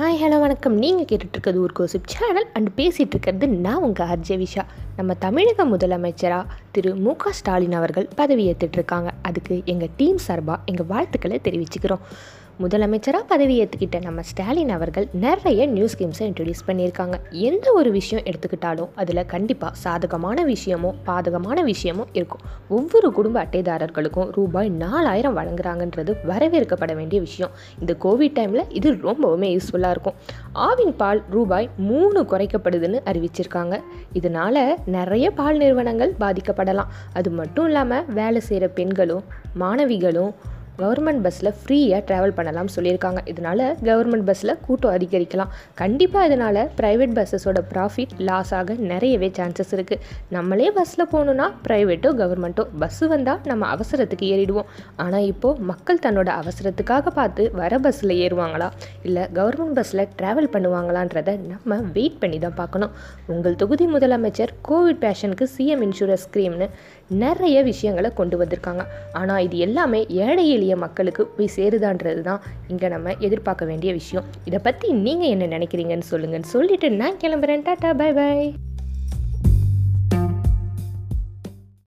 Hi hello வணக்கம். நீங்கள் கேட்டுட்ருக்கிறது ஒரு கோசிப் சேனல். அண்ட் பேசிகிட்டு இருக்கிறது நான் உங்கள் அர்ஜய் விஷா. நம்ம தமிழக முதலமைச்சராக திரு மு க ஸ்டாலின் அவர்கள் பதவியேற்றுட்ருக்காங்க அதுக்கு எங்கள் டீம் சார்பாக எங்கள் வாழ்த்துக்களை தெரிவிச்சுக்கிறோம். முதலமைச்சராக பதவி ஏற்றுக்கிட்ட நம்ம ஸ்டாலின் அவர்கள் நிறைய நியூ ஸ்கீம்ஸை இன்ட்ரடியூஸ் பண்ணியிருக்காங்க. எந்த ஒரு விஷயம் எடுத்துக்கிட்டாலும் அதில் கண்டிப்பாக சாதகமான விஷயமோ பாதகமான விஷயமோ இருக்கும். ஒவ்வொரு குடும்ப அட்டைதாரர்களுக்கும் ரூபாய் நாலாயிரம் வழங்குறாங்கன்றது வரவேற்கப்பட வேண்டிய விஷயம். இந்த கோவிட் டைமில் இது ரொம்பவுமே யூஸ்ஃபுல்லாக இருக்கும். ஆவின் பால் ரூபாய் மூணு குறைக்கப்படுதுன்னு அறிவிச்சிருக்காங்க. இதனால் நிறைய பால் நிறுவனங்கள் பாதிக்கப்படலாம். அது மட்டும் இல்லாமல் வேலை செய்கிற பெண்களும் மாணவிகளும் கவர்மெண்ட் பஸ்ஸில் ஃப்ரீயாக ட்ராவல் பண்ணலாம் சொல்லியிருக்காங்க. இதனால் கவர்மெண்ட் பஸ்ஸில் கூட்டம் அதிகரிக்கலாம். கண்டிப்பாக இதனால் ப்ரைவேட் பஸ்ஸஸோட ப்ராஃபிட் லாஸ் ஆக நிறையவே சான்சஸ் இருக்குது நம்மளே பஸ்ஸில் போகணுன்னா ப்ரைவேட்டோ கவர்மெண்ட்டோ பஸ்ஸு வந்தால் நம்ம அவசரத்துக்கு ஏறிடுவோம். ஆனால் இப்போது மக்கள் தன்னோட அவசரத்துக்காக பார்த்து வர பஸ்ஸில் ஏறுவாங்களா? இல்லை கவர்மெண்ட் பஸ்ஸில் ட்ராவல் பண்ணுவாங்களான்றதை நம்ம வெயிட் பண்ணி தான் பார்க்கணும். உங்கள் தொகுதி முதலமைச்சர் கோவிட் பேஷனுக்கு சிஎம் இன்சூரன்ஸ் ஸ்கீம்னு நிறைய விஷயங்களை கொண்டு வந்திருக்காங்க. ஆனால் இது எல்லாமே ஏழை எளிய மக்களுக்கு போய் சேருதான்றது தான் இங்கே நம்ம எதிர்பார்க்க வேண்டிய விஷயம். இதை பற்றி நீங்கள் என்ன நினைக்கிறீங்கன்னு சொல்லுங்கன்னு சொல்லிட்டு நான் கிளம்புறேன். டாட்டா பை பை.